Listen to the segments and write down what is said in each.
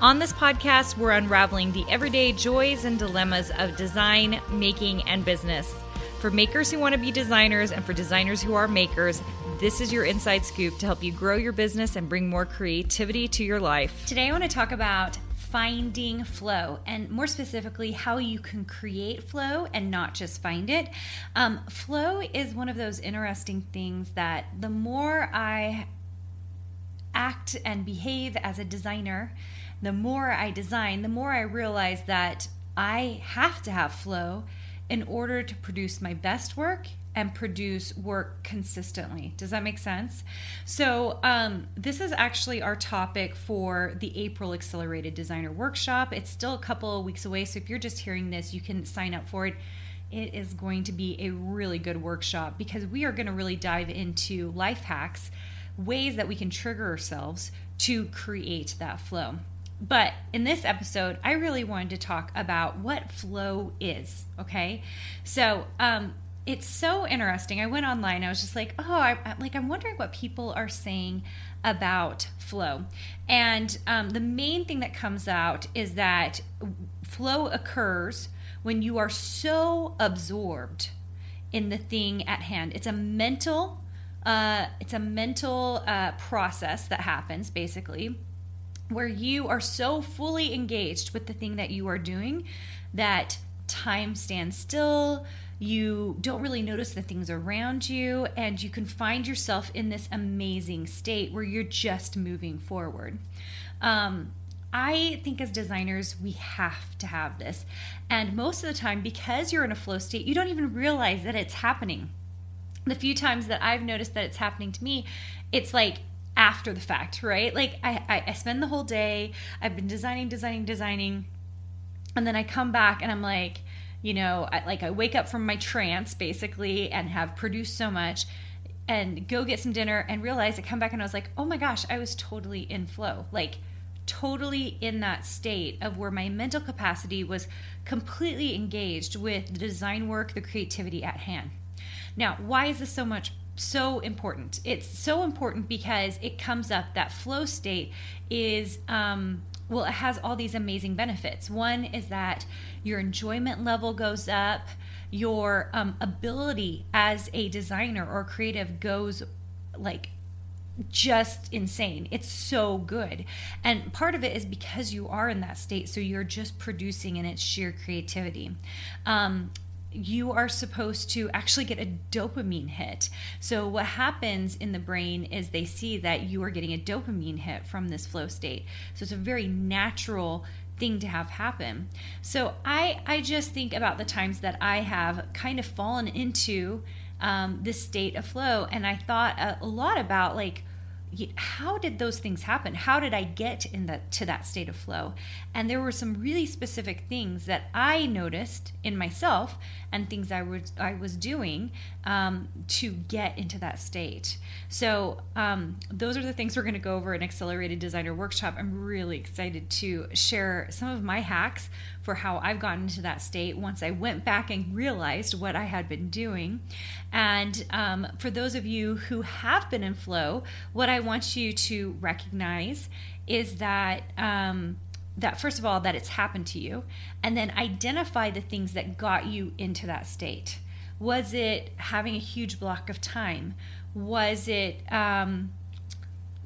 On this podcast, we're unraveling the everyday joys and dilemmas of design, making, and business. For makers who want to be designers and for designers who are makers, this is your inside scoop to help you grow your business and bring more creativity to your life. Today, I want to talk about finding flow and more specifically how you can create flow and not just find it um, flow is one of those interesting things that the more i act and behave as a designer, the more I design, the more I realize that I have to have flow in order to produce my best work and produce work consistently. Does that make sense? So, um, this is actually our topic for the April Accelerated Designer Workshop. It's still a couple of weeks away, so if you're just hearing this, you can sign up for it. It is going to be a really good workshop because we are going to really dive into life hacks ways that we can trigger ourselves to create that flow. But in this episode, I really wanted to talk about what flow is. Okay, so um, it's so interesting. I went online. I was just like, oh, I, am like I'm wondering what people are saying about flow, and um, the main thing that comes out is that flow occurs when you are so absorbed in the thing at hand. It's a mental uh, it's a mental uh, process that happens basically where you are so fully engaged with the thing that you are doing that time stands still you don't really notice the things around you and you can find yourself in this amazing state where you're just moving forward um, I think as designers, we have to have this. And most of the time, because you're in a flow state, you don't even realize that it's happening the few times that I've noticed that it's happening to me, it's like after the fact, right? Like I, I, I spend the whole day, I've been designing, designing, designing, and then I come back and I'm like, you know, I, like I wake up from my trance basically and have produced so much and go get some dinner and realize I come back and I was like, oh my gosh, I was totally in flow. Like, totally in that state of where my mental capacity was completely engaged with the design work, the creativity at hand. Now, why is this so much so important? It's so important because it comes up that flow state is um, well, it has all these amazing benefits. One is that your enjoyment level goes up, your um, ability as a designer or creative goes like just insane. It's so good. And part of it is because you are in that state, so you're just producing in its sheer creativity. Um, you are supposed to actually get a dopamine hit. So, what happens in the brain is they see that you are getting a dopamine hit from this flow state. So, it's a very natural thing to have happen. So, I, I just think about the times that I have kind of fallen into um, this state of flow, and I thought a, a lot about like, how did those things happen? How did i get in that to that state of flow? And there were some really specific things that i noticed in myself and things i was i was doing um, to get into that state. So um, those are the things we're going to go over in accelerated designer workshop. I'm really excited to share some of my hacks for how i've gotten into that state once i went back and realized what i had been doing. And um, for those of you who have been in flow what i want you to recognize is that um, that first of all that it's happened to you and then identify the things that got you into that state. Was it having a huge block of time? Was it um,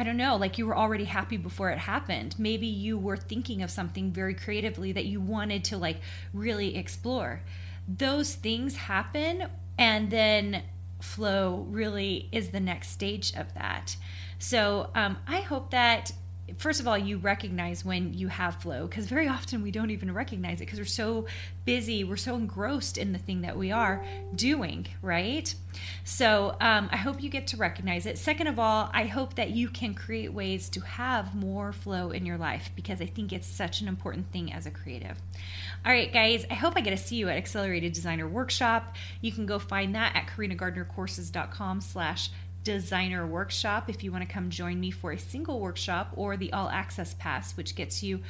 I don't know, like you were already happy before it happened. Maybe you were thinking of something very creatively that you wanted to like really explore. Those things happen and then flow really is the next stage of that. So um, I hope that first of all, you recognize when you have flow because very often we don't even recognize it because we're so busy, we're so engrossed in the thing that we are doing, right? So um, I hope you get to recognize it. Second of all, I hope that you can create ways to have more flow in your life because I think it's such an important thing as a creative. All right, guys, I hope I get to see you at Accelerated Designer Workshop. You can go find that at karinagardnercourses.com slash designer workshop if you want to come join me for a single workshop or the all access pass, which gets you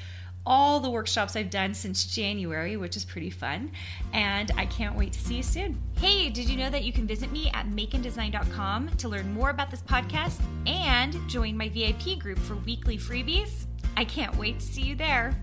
all the workshops I've done since January, which is pretty fun. And I can't wait to see you soon. Hey, did you know that you can visit me at makeanddesign.com to learn more about this podcast and join my VIP group for weekly freebies? I can't wait to see you there.